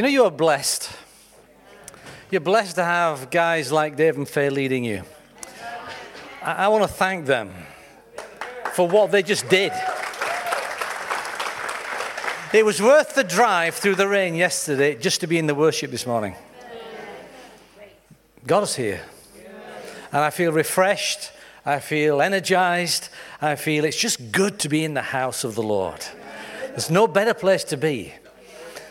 You know, you are blessed. You're blessed to have guys like Dave and Faye leading you. I, I want to thank them for what they just did. It was worth the drive through the rain yesterday just to be in the worship this morning. God is here. And I feel refreshed. I feel energized. I feel it's just good to be in the house of the Lord. There's no better place to be.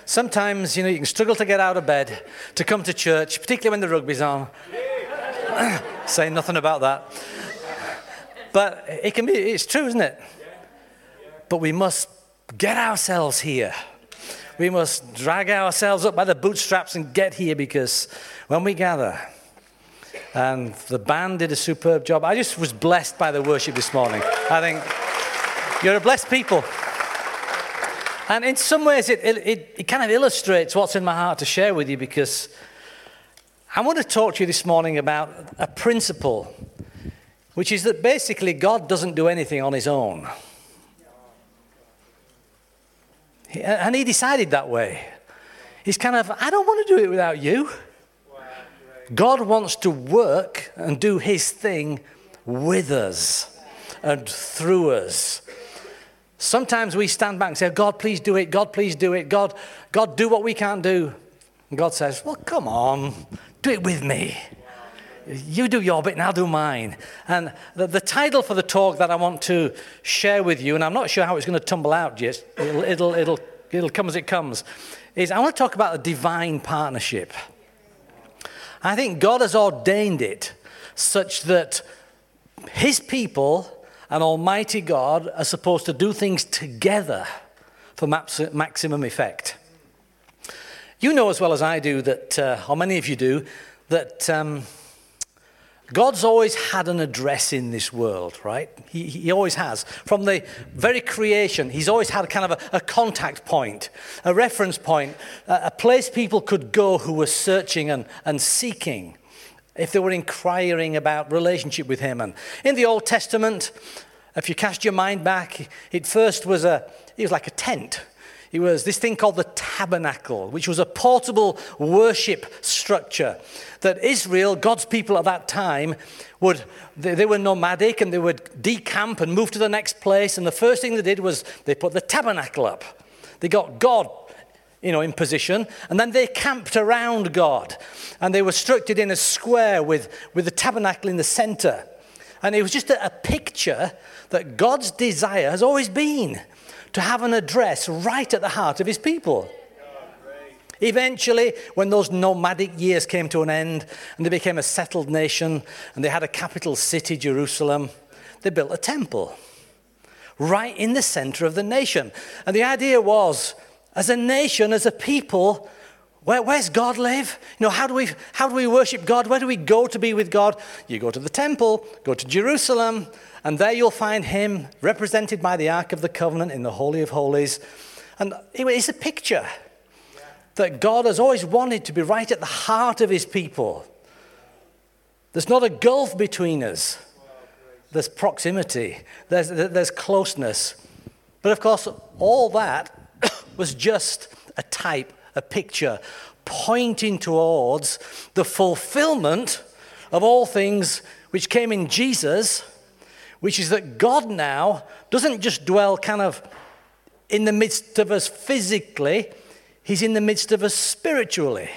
Sometimes, you know, you can struggle to get out of bed to come to church, particularly when the rugby's on. Saying nothing about that. But it can be, it's true, isn't it? But we must get ourselves here. We must drag ourselves up by the bootstraps and get here because when we gather, and the band did a superb job. I just was blessed by the worship this morning. I think you're a blessed people. And in some ways, it, it, it kind of illustrates what's in my heart to share with you because I want to talk to you this morning about a principle, which is that basically God doesn't do anything on his own. And he decided that way. He's kind of, I don't want to do it without you. God wants to work and do his thing with us and through us. Sometimes we stand back and say, God, please do it. God, please do it. God, God, do what we can't do. And God says, Well, come on, do it with me. You do your bit and I'll do mine. And the, the, title for the talk that I want to share with you, and I'm not sure how it's going to tumble out yet, it'll, it'll, it'll, it'll come as it comes, is I want to talk about the divine partnership. I think God has ordained it such that His people and Almighty God are supposed to do things together for maximum effect. You know as well as I do that, uh, or many of you do, that um, God's always had an address in this world, right? He, he always has. From the very creation, He's always had kind of a, a contact point, a reference point, a, a, place people could go who were searching and, and seeking if they were inquiring about relationship with Him. And in the Old Testament, if you cast your mind back, it first was a, it was like a tent. It was this thing called the tabernacle, which was a portable worship structure that Israel, God's people at that time, would, they, they, were nomadic and they would decamp and move to the next place. And the first thing they did was they put the tabernacle up. They got God, you know, in position, and then they camped around God. And they were structured in a square with, with the tabernacle in the center. And it was just a, a picture that God's desire has always been to have an address right at the heart of his people. Eventually, when those nomadic years came to an end and they became a settled nation and they had a capital city, Jerusalem, they built a temple right in the center of the nation. And the idea was as a nation, as a people, where, where's God live? You know, how do, we, how do we worship God? Where do we go to be with God? You go to the temple, go to Jerusalem, and there you'll find him represented by the Ark of the Covenant in the Holy of Holies. And it's a picture that God has always wanted to be right at the heart of his people. There's not a gulf between us, there's proximity, there's, there's closeness. But of course, all that was just a type, a picture, pointing towards the fulfillment of all things which came in Jesus which is that God now doesn't just dwell kind of in the midst of us physically, He's in the midst of us spiritually.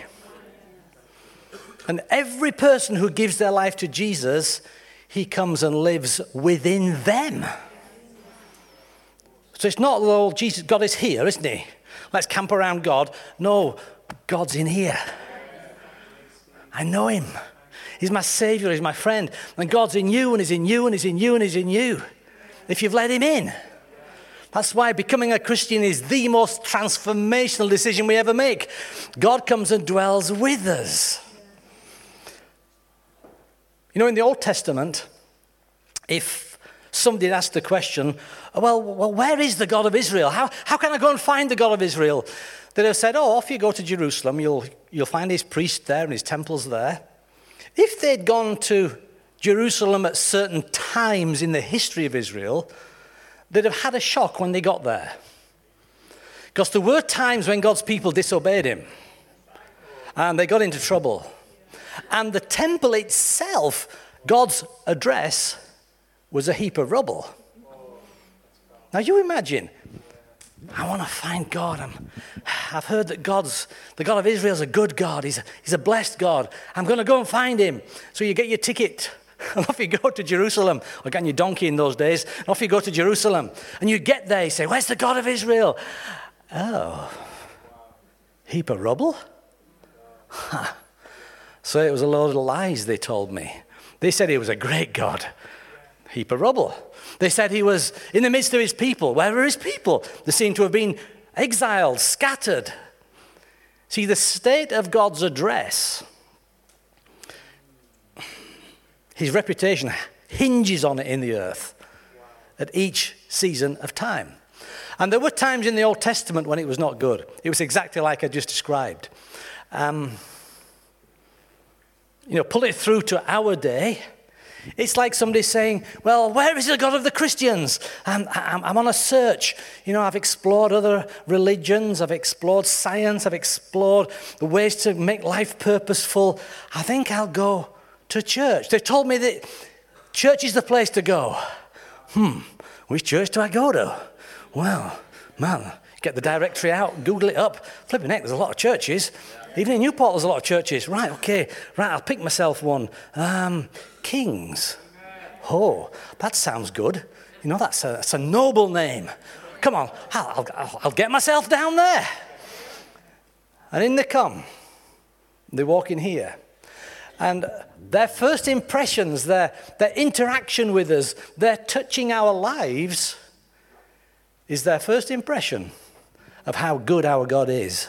And every person who gives their life to Jesus, He comes and lives within them. So it's not, oh, Jesus, God is here, isn't He? Let's camp around God. No, God's in here. I know Him. He's my Savior, He's my friend. And God's in you, and He's in you, and He's in you, and He's in you. If you've let Him in. That's why becoming a Christian is the most transformational decision we ever make. God comes and dwells with us. You know, in the Old Testament, if somebody had asked the question, well, well, where is the God of Israel? How, how can I go and find the God of Israel? They'd have said, oh, off you go to Jerusalem, you'll, you'll find his priest there and his temples there. If they'd gone to Jerusalem at certain times in the history of Israel, they'd have had a shock when they got there. Because there were times when God's people disobeyed him. and they got into trouble. And the temple itself, God's address, was a heap of rubble. Now you imagine, I want to find God. I'm, I've heard that God's, the God of Israel is a good God. He's a, he's a blessed God. I'm going to go and find him. So you get your ticket and off you go to Jerusalem. Or getting your donkey in those days. And off you go to Jerusalem. And you get there, you say, Where's the God of Israel? Oh, heap of rubble? Huh. So it was a load of lies they told me. They said he was a great God. Heap of rubble. They said he was in the midst of his people. Where are his people? They seem to have been exiled, scattered. See, the state of God's address, his reputation hinges on it in the earth at each season of time. And there were times in the Old Testament when it was not good. It was exactly like I just described. Um, you know, pull it through to our day. It's like somebody saying, Well, where is the God of the Christians? I'm, I'm, on a search. You know, I've explored other religions, I've explored science, I've explored the ways to make life purposeful. I think I'll go to church. They told me that church is the place to go. Hmm, which church do I go to? Well, man, get the directory out, Google it up. Flipping heck, there's a lot of churches. Even in Newport, there's a lot of churches. Right, okay, right, I'll pick myself one. Um, Kings. Oh, that sounds good. You know, that's a, that's a noble name. Come on, I'll, I'll, I'll get myself down there. And in they come. They walk in here. And their first impressions, their, their interaction with us, their touching our lives, is their first impression of how good our God is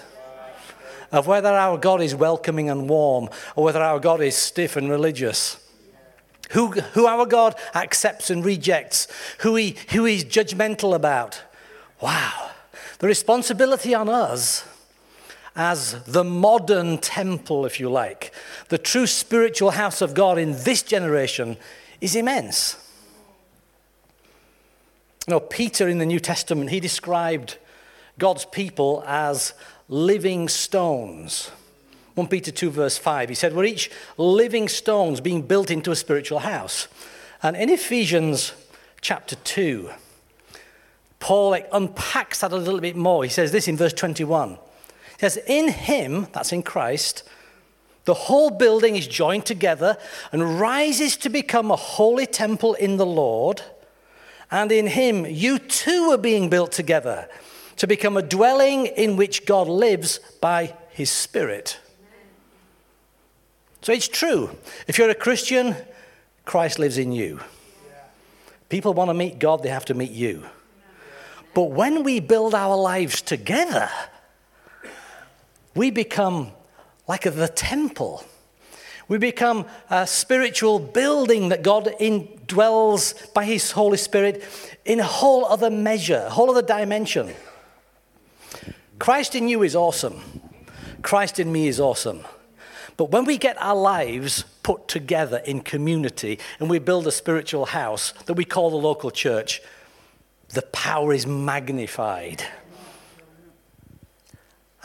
of whether our God is welcoming and warm or whether our God is stiff and religious. Who, who our God accepts and rejects, who, he, who he's judgmental about. Wow. The responsibility on us as the modern temple, if you like, the true spiritual house of God in this generation is immense. You know, Peter in the New Testament, he described God's people as living stones. 1 Peter 2, verse 5, he said, We're each living stones being built into a spiritual house. And in Ephesians chapter 2, Paul unpacks that a little bit more. He says this in verse 21. He says, In him, that's in Christ, the whole building is joined together and rises to become a holy temple in the Lord. And in him, you too are being built together to become a dwelling in which God lives by his Spirit. So it's true. If you're a Christian, Christ lives in you. People want to meet God, they have to meet you. But when we build our lives together, we become like the temple. We become a spiritual building that God indwells by His Holy Spirit in a whole other measure, a whole other dimension. Christ in you is awesome. Christ in me is awesome. But when we get our lives put together in community and we build a spiritual house that we call the local church, the power is magnified.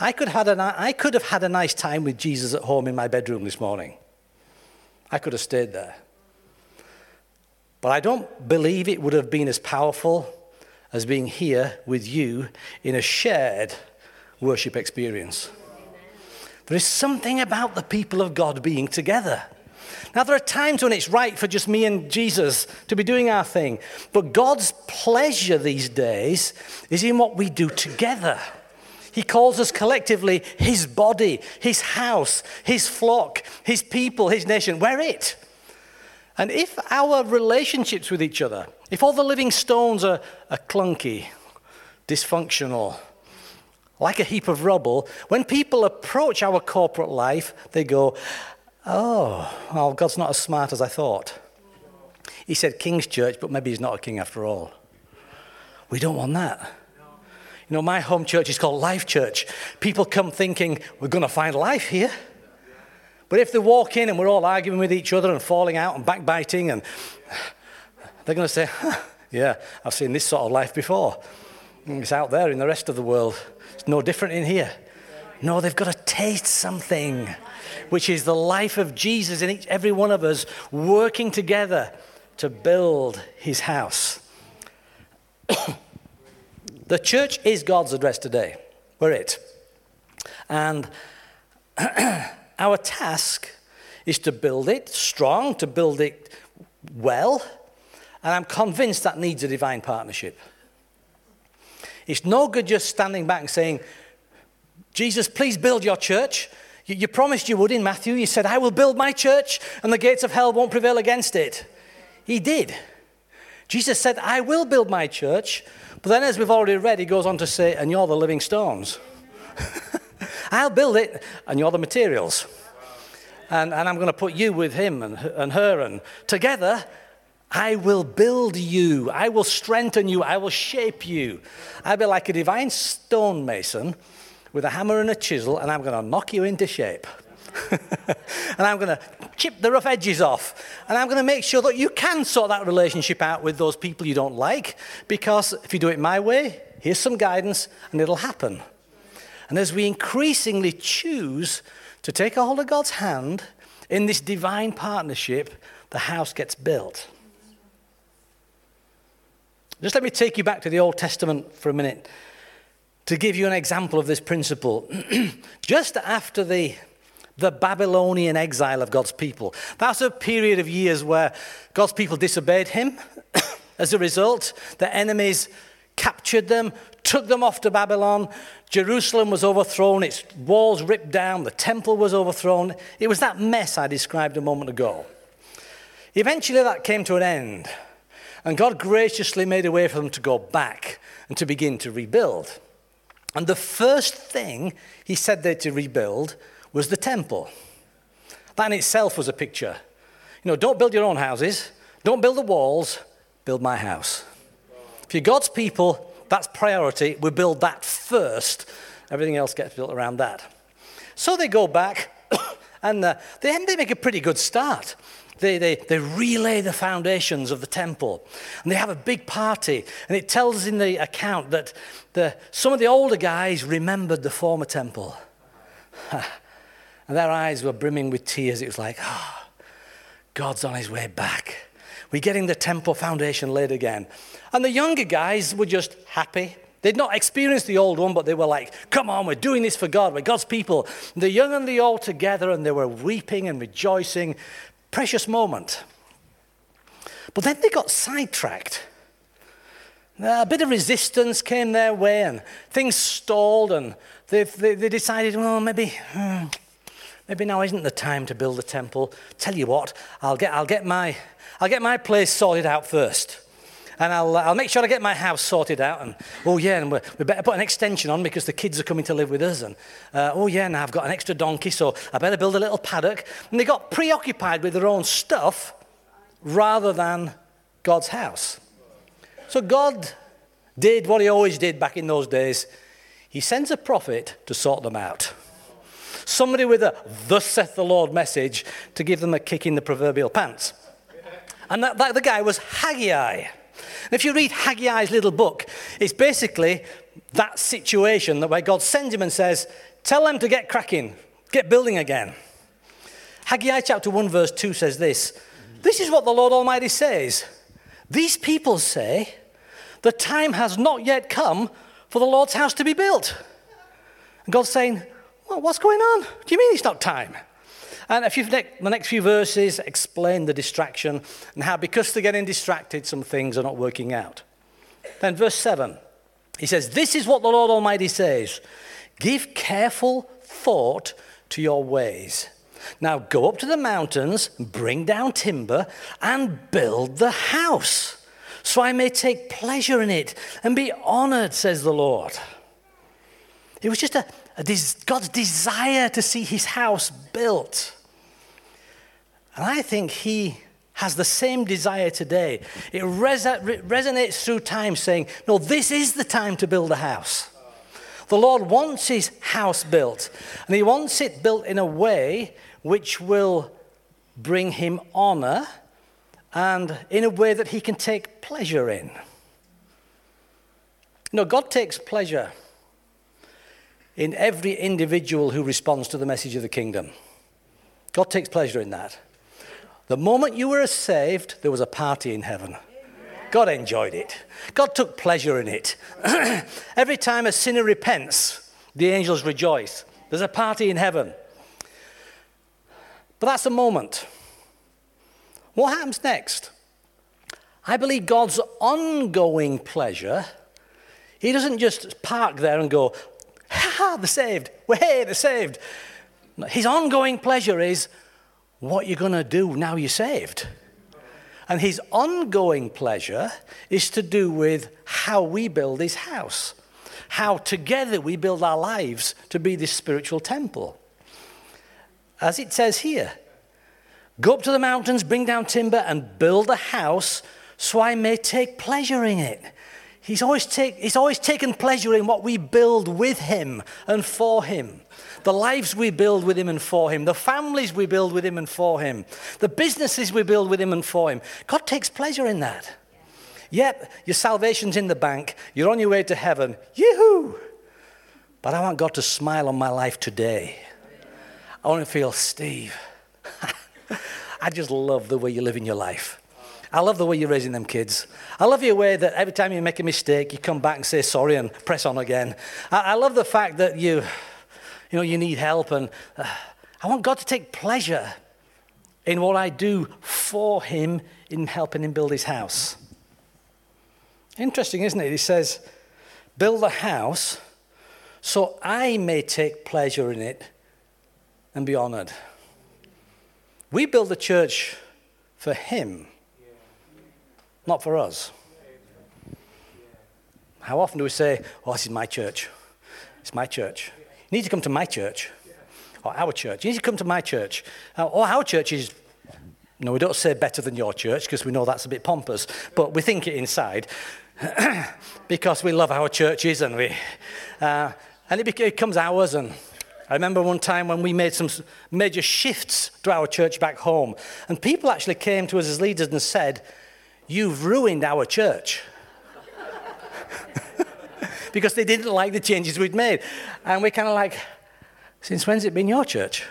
I could, had a, I could have had a nice time with Jesus at home in my bedroom this morning. I could have stayed there. But I don't believe it would have been as powerful as being here with you in a shared worship experience. There is something about the people of God being together. Now, there are times when it's right for just me and Jesus to be doing our thing, but God's pleasure these days is in what we do together. He calls us collectively His body, His house, His flock, His people, His nation. We're it. And if our relationships with each other, if all the living stones are, are clunky, dysfunctional, like a heap of rubble, when people approach our corporate life, they go, Oh, well, God's not as smart as I thought. He said King's Church, but maybe he's not a king after all. We don't want that. You know, my home church is called Life Church. People come thinking we're going to find life here. But if they walk in and we're all arguing with each other and falling out and backbiting, and they're going to say, huh, Yeah, I've seen this sort of life before. It's out there in the rest of the world. It's no different in here. No, they've got to taste something, which is the life of Jesus in each, every one of us working together to build his house. the church is God's address today. We're it. And our task is to build it strong, to build it well, and I'm convinced that needs a divine partnership. It's no good just standing back and saying, Jesus, please build your church. You, you, promised you would in Matthew. You said, I will build my church and the gates of hell won't prevail against it. He did. Jesus said, I will build my church. But then, as we've already read, he goes on to say, and you're the living stones. I'll build it, and you're the materials. And, and I'm going to put you with him and, and her, and together, I will build you. I will strengthen you. I will shape you. I'll be like a divine stonemason with a hammer and a chisel, and I'm going to knock you into shape. and I'm going to chip the rough edges off. And I'm going to make sure that you can sort that relationship out with those people you don't like, because if you do it my way, here's some guidance, and it'll happen. And as we increasingly choose to take a hold of God's hand in this divine partnership, the house gets built. Just let me take you back to the Old Testament for a minute to give you an example of this principle. Just after the, the Babylonian exile of God's people, that's a period of years where God's people disobeyed him. As a result, the enemies captured them, took them off to Babylon. Jerusalem was overthrown, its walls ripped down, the temple was overthrown. It was that mess I described a moment ago. Eventually, that came to an end. And God graciously made a way for them to go back and to begin to rebuild. And the first thing he said they to rebuild was the temple. That in itself was a picture. You know, don't build your own houses, don't build the walls, build my house. If you're God's people, that's priority. We build that first. Everything else gets built around that. So they go back and uh, they, they make a pretty good start. They, they, they relay the foundations of the temple. And they have a big party. And it tells in the account that the, some of the older guys remembered the former temple. and their eyes were brimming with tears. It was like, oh, God's on his way back. We're getting the temple foundation laid again. And the younger guys were just happy. They'd not experienced the old one, but they were like, come on, we're doing this for God. We're God's people. The young and the old together, and they were weeping and rejoicing Precious moment. But then they got sidetracked. A bit of resistance came their way, and things stalled, and they, they, they decided, well, maybe, hmm, maybe now isn't the time to build a temple. Tell you what, I'll get, I'll get, my, I'll get my place sorted out first and I'll, I'll make sure I get my house sorted out. And oh, yeah, and we better put an extension on because the kids are coming to live with us. And uh, oh, yeah, now I've got an extra donkey, so I better build a little paddock. And they got preoccupied with their own stuff rather than God's house. So God did what he always did back in those days. He sends a prophet to sort them out. Somebody with a thus saith the Lord message to give them a kick in the proverbial pants. And that, that the guy was Haggai. And if you read Haggai's little book, it's basically that situation that where God sends him and says, Tell them to get cracking, get building again. Haggai chapter 1, verse 2 says this This is what the Lord Almighty says. These people say, The time has not yet come for the Lord's house to be built. And God's saying, well, What's going on? Do you mean it's not time? And if you've the next few verses explain the distraction and how because they're getting distracted, some things are not working out. Then verse 7, he says, This is what the Lord Almighty says. Give careful thought to your ways. Now go up to the mountains, bring down timber, and build the house, so I may take pleasure in it and be honored, says the Lord. It was just a, a God's desire to see his house built. And I think he has the same desire today. It resonates through time saying, no, this is the time to build a house. The Lord wants his house built, and he wants it built in a way which will bring him honor and in a way that he can take pleasure in. Know, God takes pleasure in every individual who responds to the message of the kingdom. God takes pleasure in that. The moment you were saved, there was a party in heaven. God enjoyed it. God took pleasure in it. Every time a sinner repents, the angels rejoice. There's a party in heaven. But that's a moment. What happens next? I believe God's ongoing pleasure, He doesn't just park there and go, ha ha, they're saved. Way, they're saved. His ongoing pleasure is what you're going to do now you're saved. And his ongoing pleasure is to do with how we build his house, how together we build our lives to be this spiritual temple. As it says here, go up to the mountains, bring down timber, and build a house so I may take pleasure in it. He's always, take, he's always taken pleasure in what we build with him and for him the lives we build with Him and for Him, the families we build with Him and for Him, the businesses we build with Him and for Him. God takes pleasure in that. Yep, your salvation's in the bank, you're on your way to heaven. Yoo-hoo! But I want God to smile on my life today. I want to feel, Steve, I just love the way you live in your life. I love the way you're raising them kids. I love your way that every time you make a mistake, you come back and say sorry and press on again. I, I love the fact that you, you know, you need help. And uh, I want God to take pleasure in what I do for him in helping him build his house. Interesting, isn't it? He says, build a house so I may take pleasure in it and be honored. We build a church for him, not for us. How often do we say, Oh, this is my church? It's my church. You need to come to my church or our church. You need to come to my church. Uh, or our church is, no, we don't say better than your church because we know that's a bit pompous, but we think it inside because we love our churches and we, uh, and it becomes ours. And I remember one time when we made some major shifts to our church back home, and people actually came to us as leaders and said, You've ruined our church because they didn't like the changes we'd made. And we're kind of like, since when's it been your church?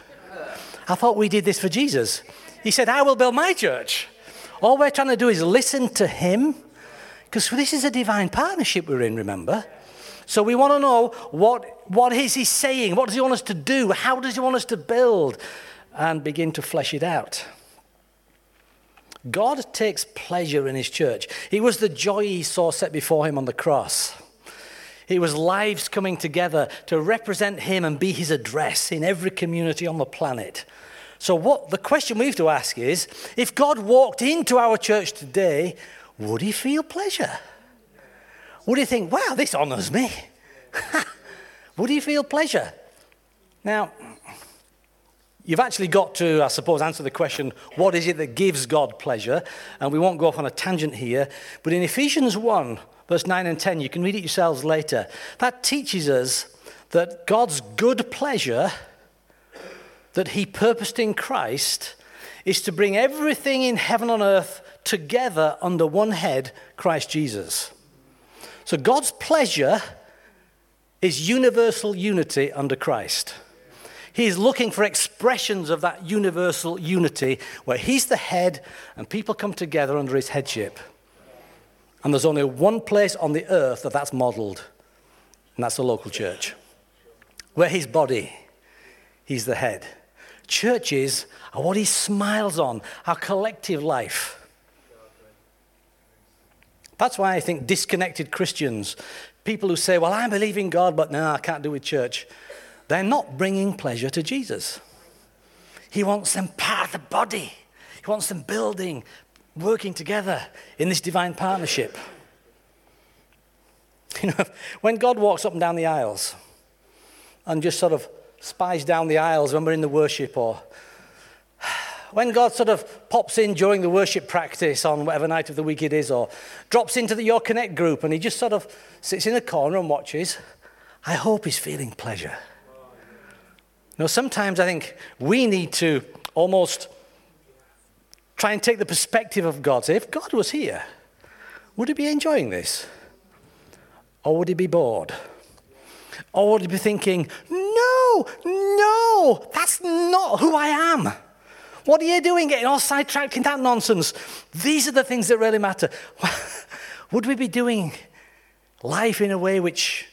I thought we did this for Jesus. He said, I will build my church. All we're trying to do is listen to him because this is a divine partnership we're in, remember? So we want to know what, what is he saying? What does he want us to do? How does he want us to build? And begin to flesh it out. God takes pleasure in his church. It was the joy he saw set before him on the cross. It was lives coming together to represent him and be his address in every community on the planet. So, what the question we have to ask is if God walked into our church today, would he feel pleasure? Would he think, wow, this honors me? would he feel pleasure? Now, you've actually got to, I suppose, answer the question what is it that gives God pleasure? And we won't go off on a tangent here. But in Ephesians 1, verse 9 and 10. You can read it yourselves later. That teaches us that God's good pleasure that He purposed in Christ is to bring everything in heaven and earth together under one head, Christ Jesus. So God's pleasure is universal unity under Christ. He's looking for expressions of that universal unity where He's the head and people come together under His headship. And there's only one place on the earth that that's modeled, and that's the local church. We're his body, he's the head. Churches are what he smiles on, our collective life. That's why I think disconnected Christians, people who say, Well, I believe in God, but no, I can't do with church, they're not bringing pleasure to Jesus. He wants them part of the body, He wants them building, working together in this divine partnership. You know, when God walks up and down the aisles and just sort of spies down the aisles when we're in the worship, or when God sort of pops in during the worship practice on whatever night of the week it is, or drops into the Your Connect group and he just sort of sits in a corner and watches, I hope he's feeling pleasure. You know, sometimes I think we need to almost try and take the perspective of God. Say, if God was here, would he be enjoying this? Or would he be bored? Or would he be thinking, no, no, that's not who I am? What are you doing getting all sidetracked in that nonsense? These are the things that really matter. would we be doing life in a way which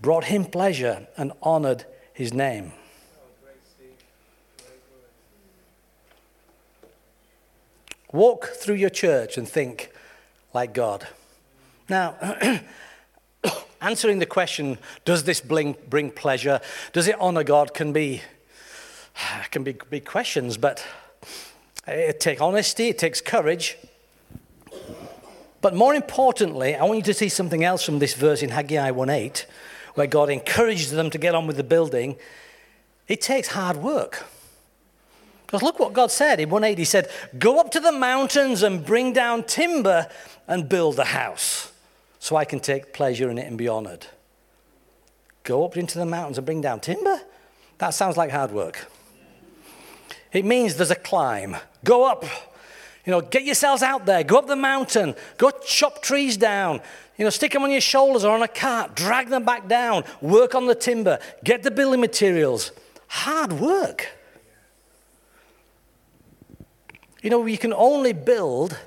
brought him pleasure and honored his name? Walk through your church and think like God. Now, answering the question, does this bring, pleasure? Does it honor God? can be, can be big questions, but it takes honesty, it takes courage. But more importantly, I want you to see something else from this verse in Haggai 1:8, where God encourages them to get on with the building. It takes hard work. Because look what God said in 180. He said, Go up to the mountains and bring down timber and build a house so I can take pleasure in it and be honored. Go up into the mountains and bring down timber? That sounds like hard work. It means there's a climb. Go up. You know, get yourselves out there. Go up the mountain. Go chop trees down. You know, stick them on your shoulders or on a cart. Drag them back down. Work on the timber. Get the building materials. Hard work. You know, we can only build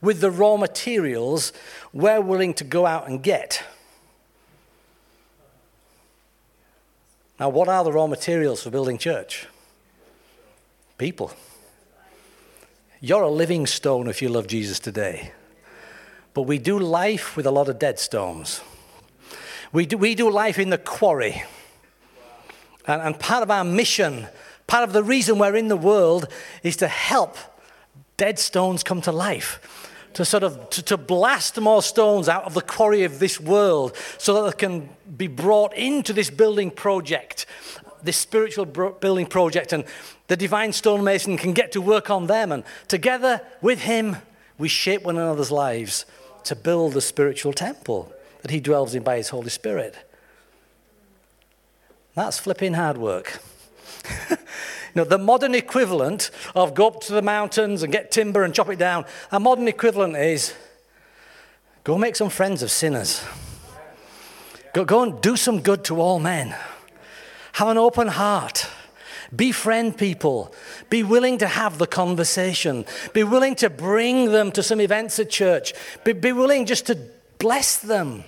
with the raw materials we're willing to go out and get. Now, what are the raw materials for building church? People. You're a living stone if you love Jesus today. But we do life with a lot of dead stones. We do, we do life in the quarry. And, and part of our mission Part of the reason we're in the world is to help dead stones come to life. To sort of to, to blast more stones out of the quarry of this world so that they can be brought into this building project, this spiritual building project, and the divine stonemason can get to work on them. And together with him, we shape one another's lives to build the spiritual temple that he dwells in by his Holy Spirit. That's flipping hard work. you know, the modern equivalent of go up to the mountains and get timber and chop it down, a modern equivalent is go make some friends of sinners. Go, go and do some good to all men. Have an open heart. Befriend people. Be willing to have the conversation. Be willing to bring them to some events at church. Be, be willing just to bless them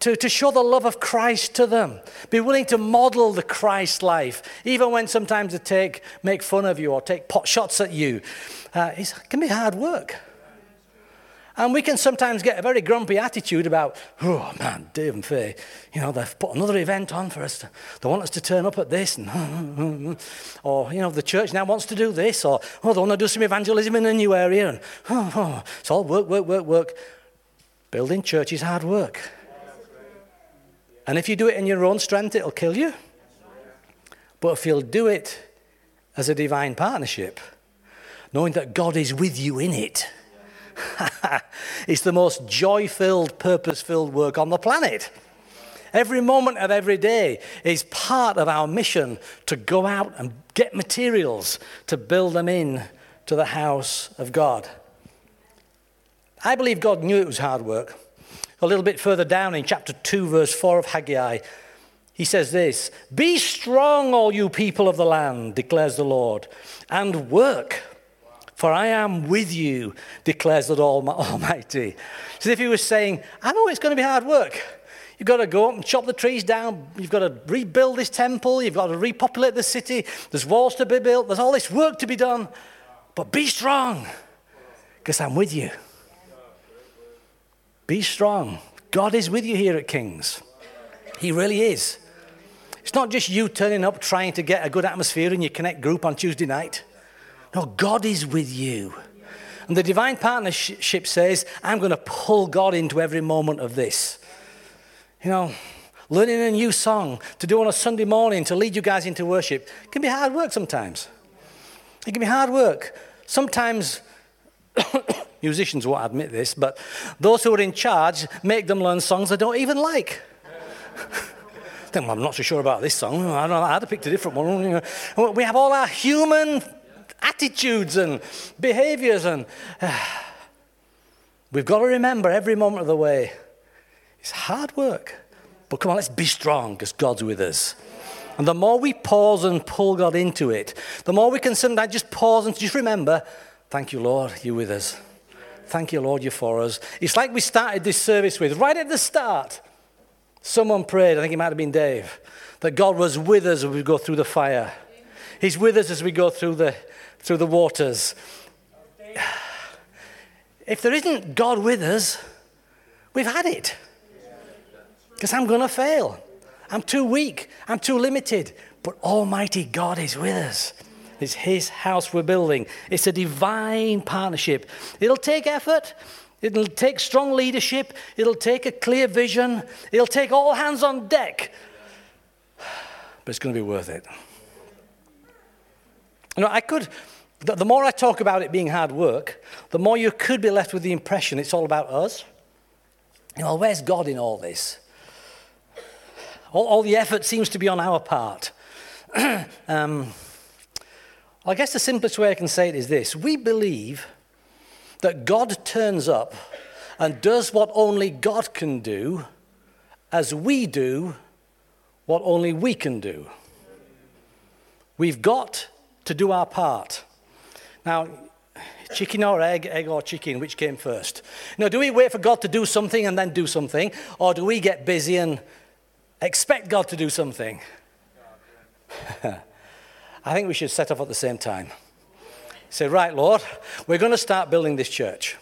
to, to show the love of Christ to them. Be willing to model the Christ life, even when sometimes they take, make fun of you or take pot shots at you. Uh, it can be hard work. And we can sometimes get a very grumpy attitude about, oh man, Dave and Faye, you know, they've put another event on for us. To, they want us to turn up at this. And, or, you know, the church now wants to do this. Or, oh, they want to do some evangelism in a new area. And, oh, oh. It's all work, work, work, work. Building church is hard work. And if you do it in your own strength, it'll kill you. But if you'll do it as a divine partnership, knowing that God is with you in it, it's the most joy filled, purpose filled work on the planet. Every moment of every day is part of our mission to go out and get materials to build them in to the house of God. I believe God knew it was hard work. A little bit further down in chapter 2, verse 4 of Haggai, he says this Be strong, all you people of the land, declares the Lord, and work, for I am with you, declares the Almighty. So if he was saying, I know it's going to be hard work. You've got to go up and chop the trees down. You've got to rebuild this temple. You've got to repopulate the city. There's walls to be built. There's all this work to be done. But be strong, because I'm with you. Be strong. God is with you here at King's. He really is. It's not just you turning up trying to get a good atmosphere in your connect group on Tuesday night. No, God is with you. And the divine partnership says, I'm going to pull God into every moment of this. You know, learning a new song to do on a Sunday morning to lead you guys into worship can be hard work sometimes. It can be hard work. Sometimes Musicians won't admit this, but those who are in charge make them learn songs they don't even like. then well, I'm not so sure about this song. I don't know. I'd have picked a different one. We have all our human attitudes and behaviors, and uh, we've got to remember every moment of the way it's hard work, But come on, let's be strong because God's with us. And the more we pause and pull God into it, the more we can sometimes just pause and just remember, thank you, Lord, you're with us. Thank you, Lord, you're for us. It's like we started this service with, right at the start, someone prayed, I think it might have been Dave, that God was with us as we go through the fire. He's with us as we go through the, through the waters. If there isn't God with us, we've had it. Because I'm going to fail. I'm too weak. I'm too limited. But Almighty God is with us. It's His house we're building. It's a divine partnership. It'll take effort. It'll take strong leadership. It'll take a clear vision. It'll take all hands on deck. But it's going to be worth it. You know, I could, the more I talk about it being hard work, the more you could be left with the impression it's all about us. You know, where's God in all this? All, all the effort seems to be on our part. um, I guess the simplest way I can say it is this we believe that God turns up and does what only God can do as we do what only we can do. We've got to do our part. Now, chicken or egg, egg or chicken, which came first? Now, do we wait for God to do something and then do something, or do we get busy and expect God to do something. I think we should set off at the same time. Say, right, Lord, we're going to start building this church.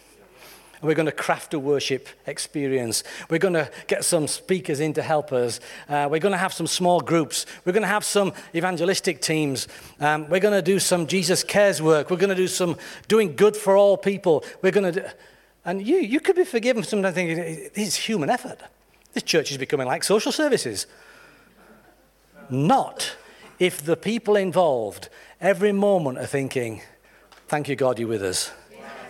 And we're going to craft a worship experience. We're going to get some speakers in to help us. Uh, we're going to have some small groups. We're going to have some evangelistic teams. Um, we're going to do some Jesus Cares work. We're going to do some doing good for all people. We're going to do, and you, you could be forgiven for sometimes thinking, this is human effort. This church is becoming like social services. Not if the people involved every moment are thinking, Thank you, God, you're with us.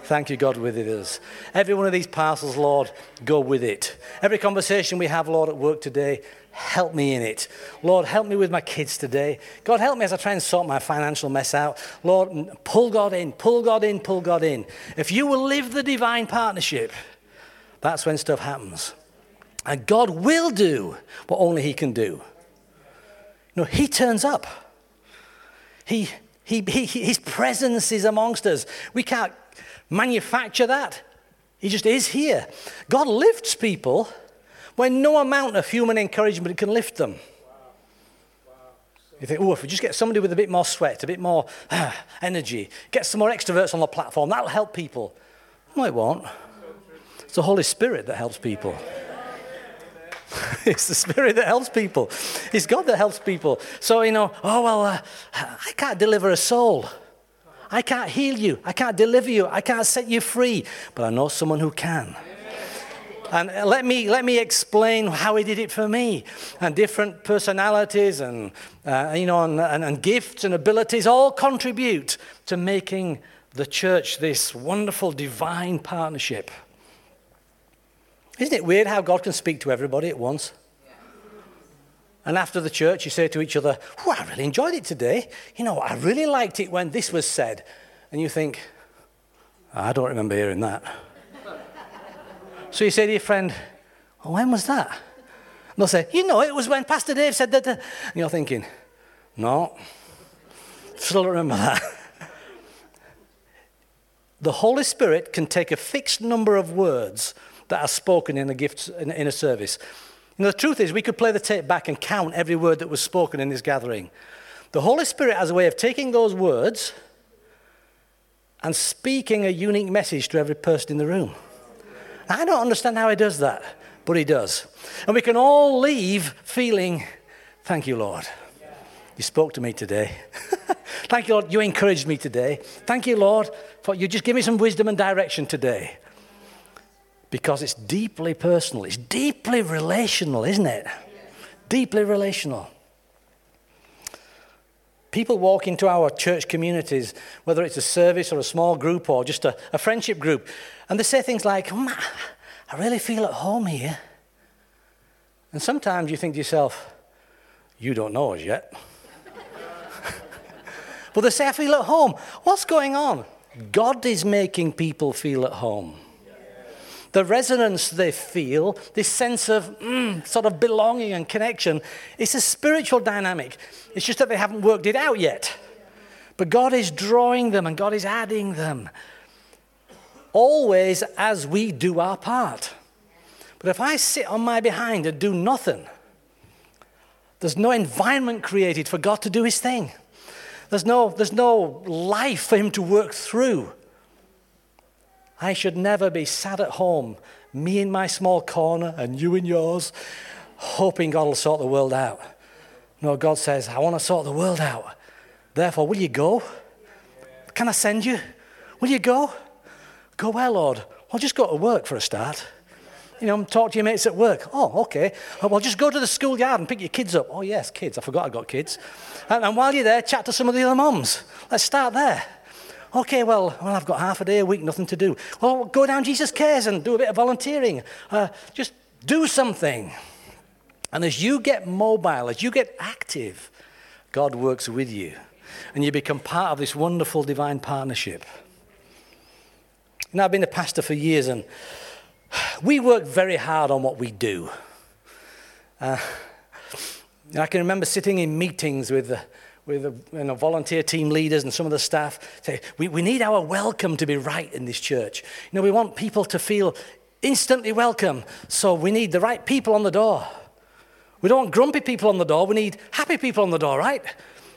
Thank you, God, with us. Every one of these parcels, Lord, go with it. Every conversation we have, Lord, at work today, help me in it. Lord, help me with my kids today. God, help me as I try and sort my financial mess out. Lord, pull God in, pull God in, pull God in. If you will live the divine partnership, that's when stuff happens. And God will do what only He can do. No, He turns up. He, he, he, his presence is amongst us. We can't manufacture that. He just is here. God lifts people when no amount of human encouragement can lift them. You think, oh, if we just get somebody with a bit more sweat, a bit more uh, energy, get some more extroverts on the platform, that'll help people. No, it won't. It's the Holy Spirit that helps people. it's the Spirit that helps people. It's God that helps people. So, you know, oh, well, uh, I can't deliver a soul. I can't heal you. I can't deliver you. I can't set you free. But I know someone who can. And let me, let me explain how he did it for me. And different personalities and, uh, you know, and, and, and gifts and abilities all contribute to making the church this wonderful divine partnership. Isn't it weird how God can speak to everybody at once? And after the church, you say to each other, oh, I really enjoyed it today. You know, I really liked it when this was said. And you think, I don't remember hearing that. so you say to your friend, well, when was that? And they'll say, you know, it was when Pastor Dave said that. Uh, and you're thinking, no, still don't remember that. the Holy Spirit can take a fixed number of words that are spoken in a gift in, in a service. You know, the truth is, we could play the tape back and count every word that was spoken in this gathering. The Holy Spirit has a way of taking those words and speaking a unique message to every person in the room. I don't understand how he does that, but he does. And we can all leave feeling, thank you, Lord. You spoke to me today. Thank you, Lord, you encouraged me today. Thank you, Lord, for you just give me some wisdom and direction today because it's deeply personal. It's deeply relational, isn't it? Deeply relational. People walk into our church communities, whether it's a service or a small group or just a, a friendship group, and they say things like, I really feel at home here. And sometimes you think to yourself, you don't know us yet. but they say, I feel at home. What's going on? God is making people feel at home. The resonance they feel, this sense of mm, sort of belonging and connection, it's a spiritual dynamic. It's just that they haven't worked it out yet. But God is drawing them and God is adding them. Always as we do our part. But if I sit on my behind and do nothing, there's no environment created for God to do his thing. There's no, there's no life for him to work through. I should never be sat at home, me in my small corner and you in yours, hoping God will sort the world out. No, God says, I want to sort the world out. Therefore, will you go? Can I send you? Will you go? Go where, Lord? Well, just go to work for a start. You know, talk to your mates at work. Oh, okay. Well, just go to the schoolyard and pick your kids up. Oh, yes, kids. I forgot I got kids. And, and while you're there, chat to some of the other moms. Let's start there. Okay, well, well, I've got half a day a week, nothing to do. Well, go down Jesus Cares and do a bit of volunteering. Uh, just do something. And as you get mobile, as you get active, God works with you. And you become part of this wonderful divine partnership. Now, I've been a pastor for years, and we work very hard on what we do. Uh, I can remember sitting in meetings with, with uh, you know, volunteer team leaders and some of the staff say, we, we need our welcome to be right in this church. You know, we want people to feel instantly welcome, so we need the right people on the door. We don't want grumpy people on the door, we need happy people on the door, right?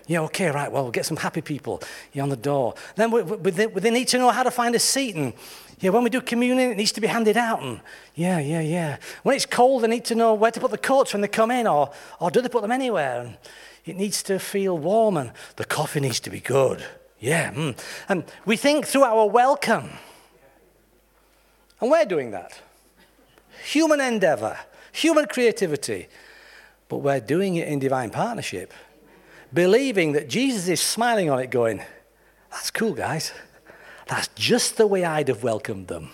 Yeah, okay, right, well, we'll get some happy people on the door. Then we, we, they need to know how to find a seat and yeah, when we do communion, it needs to be handed out. And yeah, yeah, yeah. When it's cold, they need to know where to put the coats when they come in, or, or do they put them anywhere? And it needs to feel warm, and the coffee needs to be good. Yeah. Mm. And we think through our welcome. And we're doing that. Human endeavor, human creativity. But we're doing it in divine partnership, believing that Jesus is smiling on it, going, That's cool, guys. That's just the way I'd have welcomed them.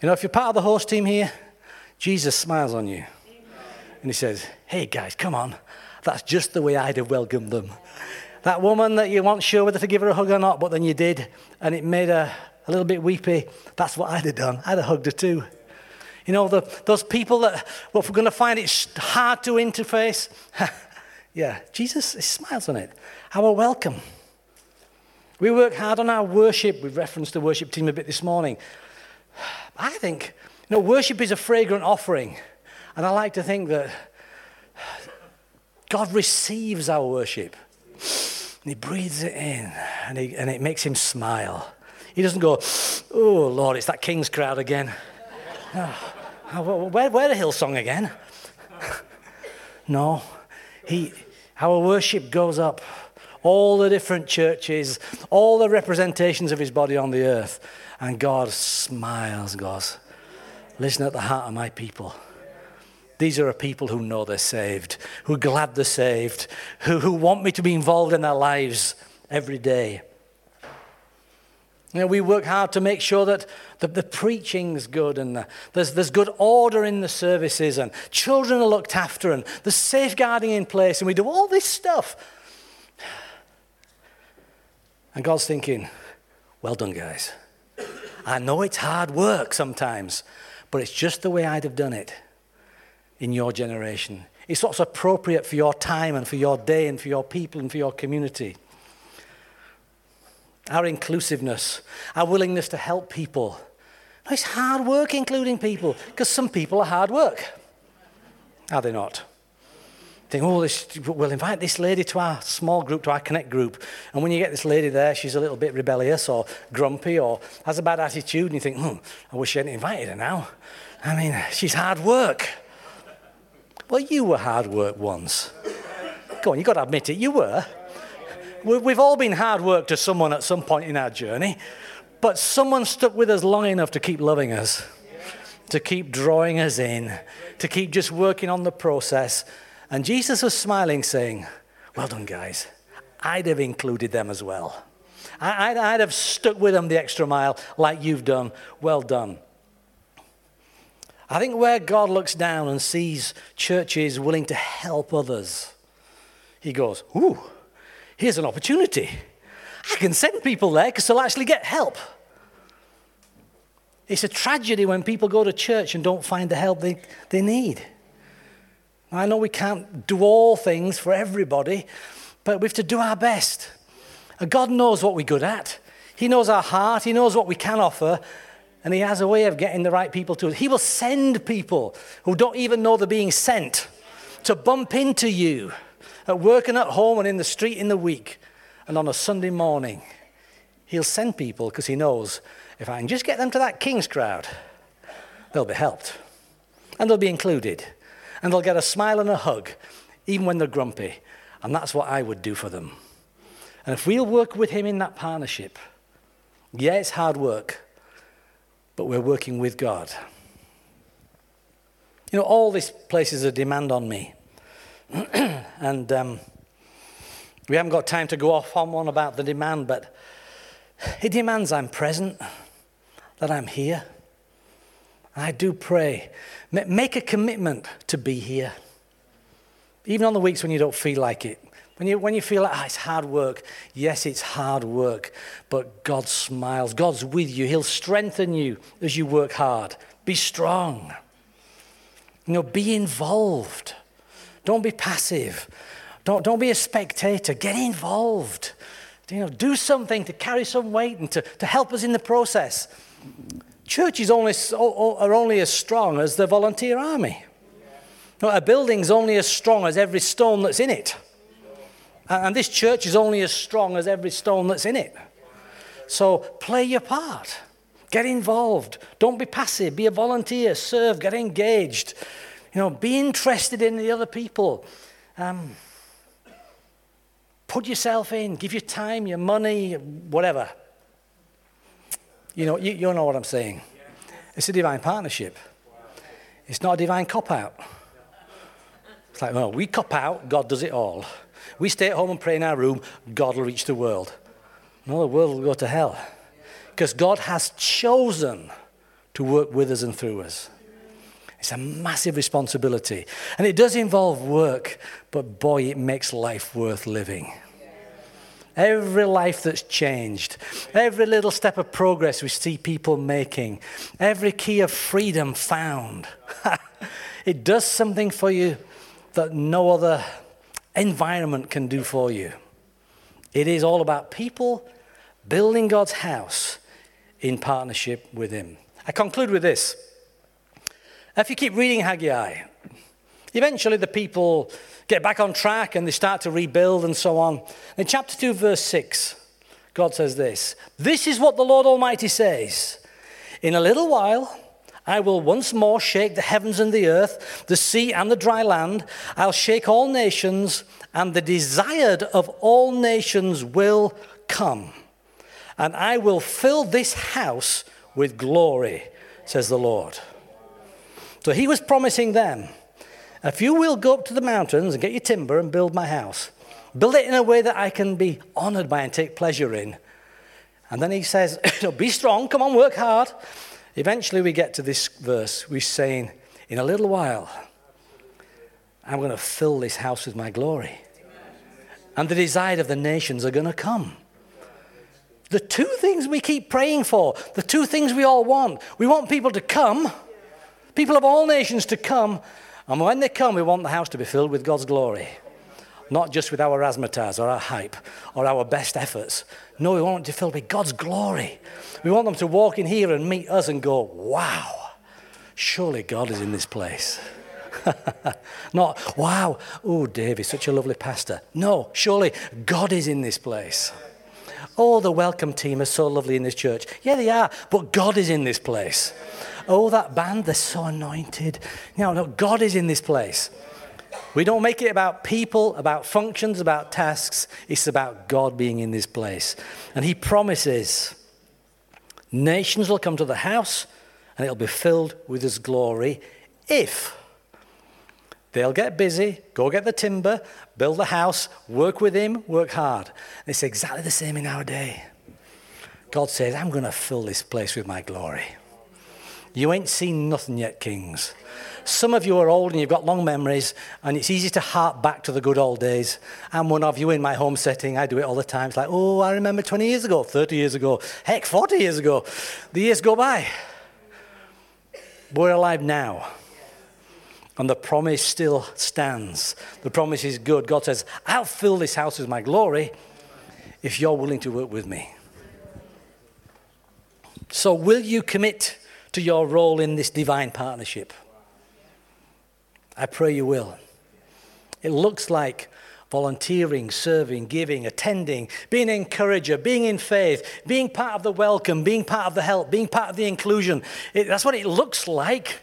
You know, if you're part of the host team here, Jesus smiles on you. And he says, Hey guys, come on. That's just the way I'd have welcomed them. That woman that you weren't sure whether to give her a hug or not, but then you did, and it made her a little bit weepy, that's what I'd have done. I'd have hugged her too. You know, the, those people that, we're going to find it hard to interface, yeah, Jesus smiles on it. Our welcome. We work hard on our worship. We've referenced the worship team a bit this morning. I think, you know, worship is a fragrant offering. And I like to think that God receives our worship. And he breathes it in and, he, and it makes him smile. He doesn't go, oh, Lord, it's that King's crowd again. Oh, where, where the Hillsong again? no. He, our worship goes up all the different churches, all the representations of his body on the earth. And God smiles, goes, Listen at the heart of my people. These are people who know they're saved, who are glad they're saved, who, who want me to be involved in their lives every day. You know, we work hard to make sure that the, the preaching's good and the, there's, there's good order in the services and children are looked after and there's safeguarding in place and we do all this stuff and God's thinking, well done, guys. I know it's hard work sometimes, but it's just the way I'd have done it in your generation. It's what's appropriate for your time and for your day and for your people and for your community. Our inclusiveness, our willingness to help people. It's hard work including people because some people are hard work. Are they not? think, oh, this, we'll invite this lady to our small group, to our connect group. And when you get this lady there, she's a little bit rebellious or grumpy or has a bad attitude, and you think, hmm, I wish I hadn't invited her now. I mean, she's hard work. Well, you were hard work once. Go on, you've got to admit it, you were. We've all been hard work to someone at some point in our journey, but someone stuck with us long enough to keep loving us, to keep drawing us in, to keep just working on the process and Jesus was smiling, saying, Well done, guys. I'd have included them as well. I'd, I'd have stuck with them the extra mile like you've done. Well done. I think where God looks down and sees churches willing to help others, he goes, Ooh, here's an opportunity. I can send people there because they'll actually get help. It's a tragedy when people go to church and don't find the help they, they need. I know we can't do all things for everybody, but we have to do our best. And God knows what we're good at. He knows our heart. He knows what we can offer. And He has a way of getting the right people to us. He will send people who don't even know they're being sent to bump into you at work and at home and in the street in the week and on a Sunday morning. He'll send people because He knows if I can just get them to that King's crowd, they'll be helped. And they'll be included. And they'll get a smile and a hug, even when they're grumpy. And that's what I would do for them. And if we'll work with Him in that partnership, yeah, it's hard work, but we're working with God. You know, all this places a demand on me. and um, we haven't got time to go off on one about the demand, but it demands I'm present that I'm here. I do pray. Make a commitment to be here. Even on the weeks when you don't feel like it. When you, when you feel like oh, it's hard work, yes, it's hard work, but God smiles. God's with you. He'll strengthen you as you work hard. Be strong. You know, be involved. Don't be passive. Don't, don't be a spectator. Get involved. You know, do something to carry some weight and to, to help us in the process. Churches only, are only as strong as the volunteer army. A building's only as strong as every stone that's in it. And this church is only as strong as every stone that's in it. So play your part. Get involved. Don't be passive. Be a volunteer. Serve. Get engaged. You know, be interested in the other people. Um, put yourself in. Give your time, your money, whatever. You know, you, you know what I'm saying. It's a divine partnership. It's not a divine cop out. It's like, well, we cop out, God does it all. We stay at home and pray in our room, God will reach the world. No, the world will go to hell. Because God has chosen to work with us and through us. It's a massive responsibility. And it does involve work, but boy, it makes life worth living. Every life that's changed, every little step of progress we see people making, every key of freedom found, it does something for you that no other environment can do for you. It is all about people building God's house in partnership with Him. I conclude with this. If you keep reading Haggai, eventually the people get back on track and they start to rebuild and so on. In chapter 2, verse 6, God says this This is what the Lord Almighty says In a little while, I will once more shake the heavens and the earth, the sea and the dry land. I'll shake all nations, and the desired of all nations will come. And I will fill this house with glory, says the Lord. So he was promising them if you will go up to the mountains and get your timber and build my house, build it in a way that I can be honored by and take pleasure in. And then he says, Be strong, come on, work hard. Eventually, we get to this verse. We're saying, In a little while, I'm going to fill this house with my glory. And the desire of the nations are going to come. The two things we keep praying for, the two things we all want. We want people to come, people of all nations to come, and when they come, we want the house to be filled with God's glory. Not just with our razzmatazz or our hype or our best efforts. No, we want it to fill with God's glory. We want them to walk in here and meet us and go, wow, surely God is in this place. Not, wow, oh, Dave is such a lovely pastor. No, surely God is in this place. Oh, the welcome team is so lovely in this church. Yeah, they are, but God is in this place. Oh, that band, they're so anointed. Know, no, God is in this place. We don't make it about people, about functions, about tasks. It's about God being in this place. And He promises nations will come to the house and it'll be filled with His glory if they'll get busy, go get the timber, build the house, work with Him, work hard. And it's exactly the same in our day. God says, I'm going to fill this place with my glory. You ain't seen nothing yet, kings. Some of you are old and you've got long memories, and it's easy to hark back to the good old days. I'm one of you in my home setting. I do it all the time. It's like, oh, I remember 20 years ago, 30 years ago, heck, 40 years ago. The years go by. We're alive now. And the promise still stands. The promise is good. God says, I'll fill this house with my glory if you're willing to work with me. So, will you commit to your role in this divine partnership? I pray you will. It looks like volunteering, serving, giving, attending, being an encourager, being in faith, being part of the welcome, being part of the help, being part of the inclusion. It, that's what it looks like.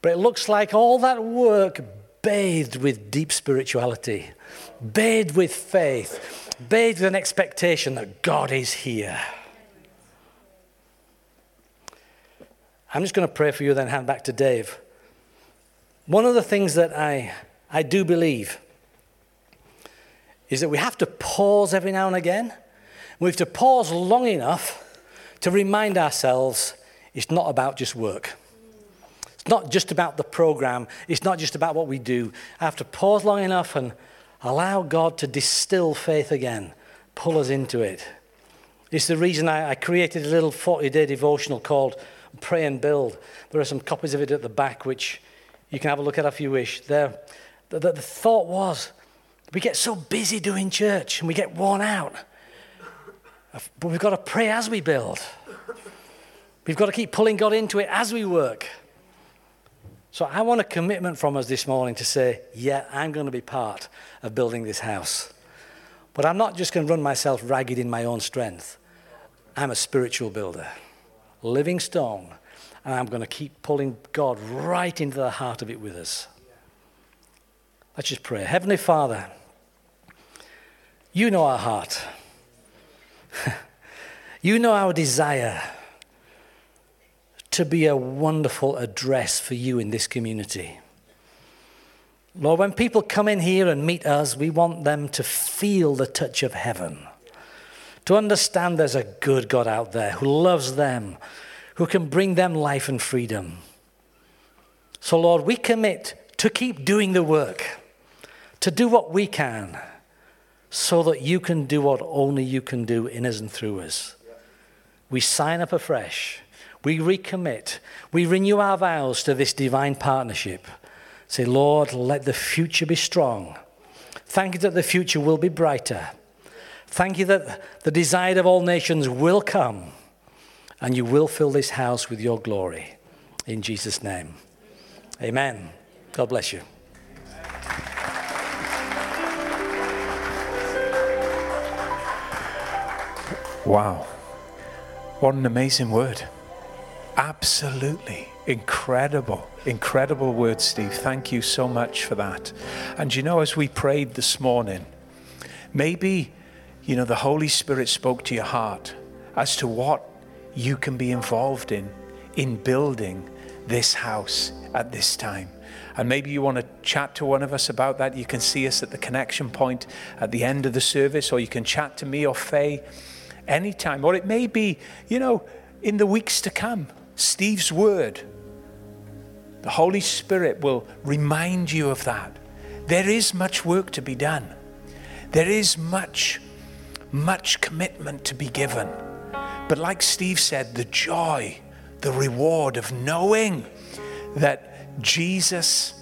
But it looks like all that work bathed with deep spirituality, bathed with faith, bathed with an expectation that God is here. I'm just going to pray for you, then hand back to Dave. One of the things that I, I do believe is that we have to pause every now and again. We have to pause long enough to remind ourselves it's not about just work. It's not just about the program. It's not just about what we do. I have to pause long enough and allow God to distill faith again, pull us into it. It's the reason I, I created a little 40 day devotional called Pray and Build. There are some copies of it at the back, which you can have a look at it if you wish. There, the, the, the thought was we get so busy doing church and we get worn out. But we've got to pray as we build. We've got to keep pulling God into it as we work. So I want a commitment from us this morning to say, yeah, I'm going to be part of building this house. But I'm not just going to run myself ragged in my own strength. I'm a spiritual builder living stone, and I'm going to keep pulling God right into the heart of it with us. Let's just pray. Heavenly Father, you know our heart. you know our desire to be a wonderful address for you in this community. Lord, when people come in here and meet us, we want them to feel the touch of heaven to understand there's a good God out there who loves them, who can bring them life and freedom. So, Lord, we commit to keep doing the work, to do what we can, so that you can do what only you can do in us and through us. We sign up afresh, we recommit, we renew our vows to this divine partnership. Say, Lord, let the future be strong. Thank you that the future will be brighter. Thank you that the desire of all nations will come and you will fill this house with your glory. In Jesus' name. Amen. God bless you. Wow. What an amazing word. Absolutely incredible, incredible word, Steve. Thank you so much for that. And you know, as we prayed this morning, maybe you know, the Holy Spirit spoke to your heart as to what you can be involved in, in building this house at this time. And maybe you want to chat to one of us about that. You can see us at the connection point at the end of the service, or you can chat to me or Faye anytime. Or it may be, you know, in the weeks to come, Steve's word. The Holy Spirit will remind you of that. There is much work to be done. There is much much commitment to be given. But like Steve said, the joy, the reward of knowing that Jesus,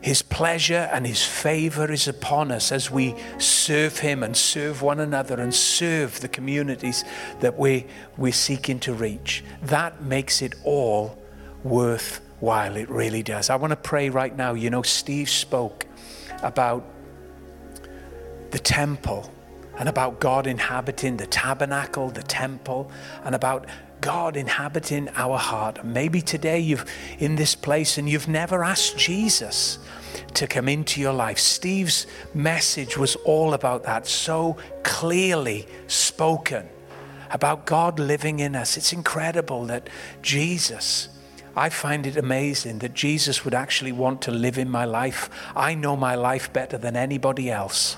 his pleasure and his favor is upon us as we serve him and serve one another and serve the communities that we, we're seeking to reach. That makes it all worthwhile. It really does. I want to pray right now. You know, Steve spoke about the temple and about God inhabiting the tabernacle, the temple, and about God inhabiting our heart. Maybe today you've in this place and you've never asked Jesus to come into your life. Steve's message was all about that, so clearly spoken about God living in us. It's incredible that Jesus. I find it amazing that Jesus would actually want to live in my life. I know my life better than anybody else.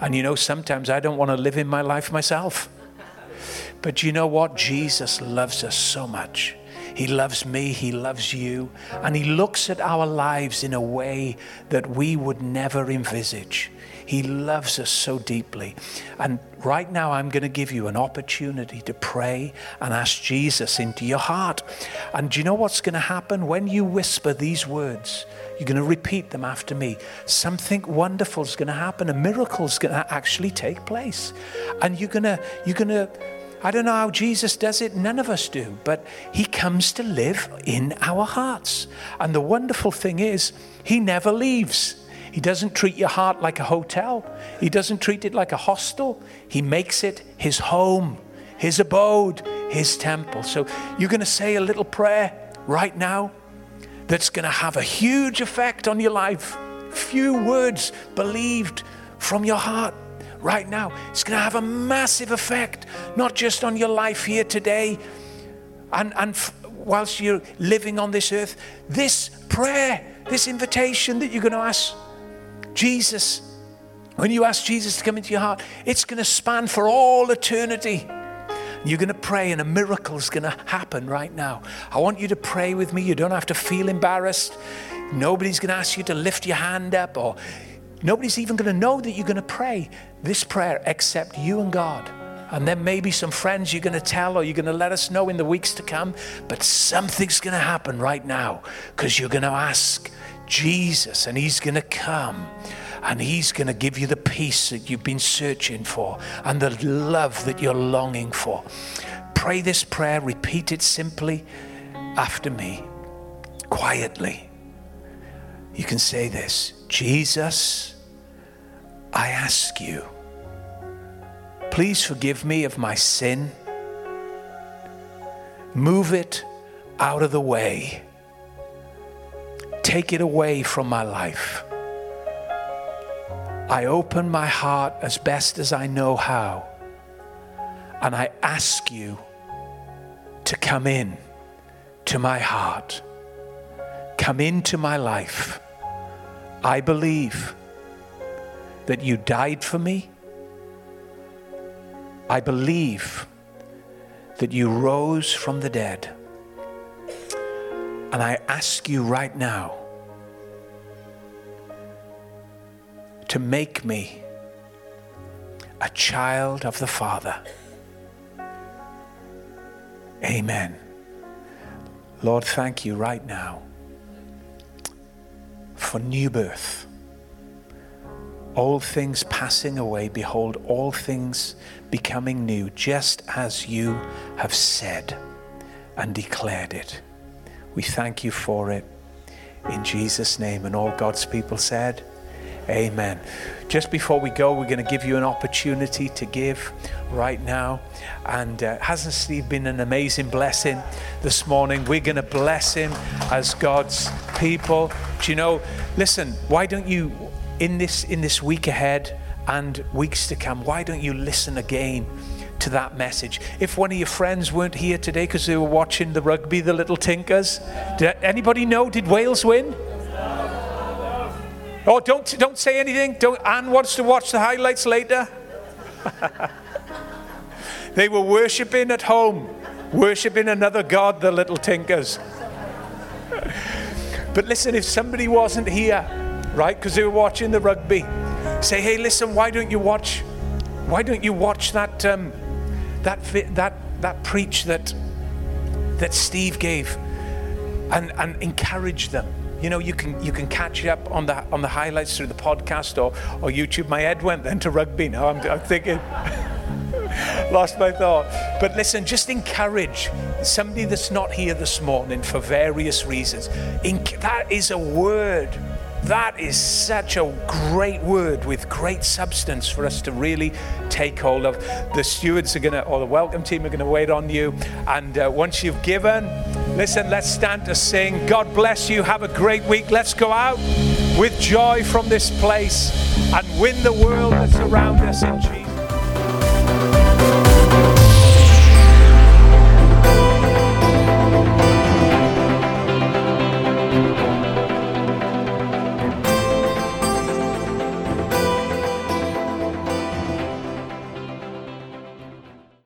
And you know, sometimes I don't want to live in my life myself. But you know what? Jesus loves us so much. He loves me, He loves you, and He looks at our lives in a way that we would never envisage. He loves us so deeply. And right now, I'm going to give you an opportunity to pray and ask Jesus into your heart. And do you know what's going to happen? When you whisper these words, you're going to repeat them after me. Something wonderful is going to happen. A miracle is going to actually take place. And you're going to, you're going to, I don't know how Jesus does it, none of us do, but he comes to live in our hearts. And the wonderful thing is, he never leaves. He doesn't treat your heart like a hotel, he doesn't treat it like a hostel. He makes it his home, his abode, his temple. So you're going to say a little prayer right now that's going to have a huge effect on your life. Few words believed from your heart right now. It's going to have a massive effect, not just on your life here today and, and f- whilst you're living on this earth. This prayer, this invitation that you're going to ask Jesus, when you ask Jesus to come into your heart, it's going to span for all eternity. You're going to pray, and a miracle is going to happen right now. I want you to pray with me. You don't have to feel embarrassed. Nobody's going to ask you to lift your hand up, or nobody's even going to know that you're going to pray this prayer except you and God. And then maybe some friends you're going to tell, or you're going to let us know in the weeks to come. But something's going to happen right now because you're going to ask Jesus, and He's going to come and He's going to give you the peace that you've been searching for and the love that you're longing for. Pray this prayer, repeat it simply after me, quietly. You can say this Jesus, I ask you, please forgive me of my sin. Move it out of the way. Take it away from my life. I open my heart as best as I know how, and I ask you to come in to my heart, come into my life. I believe that you died for me. I believe that you rose from the dead. And I ask you right now to make me a child of the Father. Amen. Lord, thank you right now for new birth. All things passing away, behold, all things becoming new, just as you have said and declared it. We thank you for it in Jesus' name. And all God's people said, Amen. Just before we go, we're going to give you an opportunity to give right now. And uh, hasn't Steve been an amazing blessing this morning? We're going to bless him as God's people. Do you know? Listen, why don't you, in this in this week ahead and weeks to come, why don't you listen again? To that message. If one of your friends weren't here today because they were watching the rugby, the little Tinkers, did anybody know? Did Wales win? Oh, don't, don't say anything. Don't, Anne wants to watch the highlights later. they were worshipping at home, worshipping another God, the little tinkers. but listen, if somebody wasn't here, right, because they were watching the rugby, say, hey, listen, why don't you watch? Why don't you watch that um, that that that preach that that Steve gave, and and encourage them? you know, you can you can catch up on the on the highlights through the podcast or or YouTube. My head went then to rugby. Now I'm, I'm thinking. lost my thought. But listen, just encourage somebody that's not here this morning for various reasons. that is a word. That is such a great word with great substance for us to really take hold of. The stewards are going to, or the welcome team are going to wait on you. And uh, once you've given, Listen, let's stand to sing. God bless you. Have a great week. Let's go out with joy from this place and win the world that's around us in Jesus.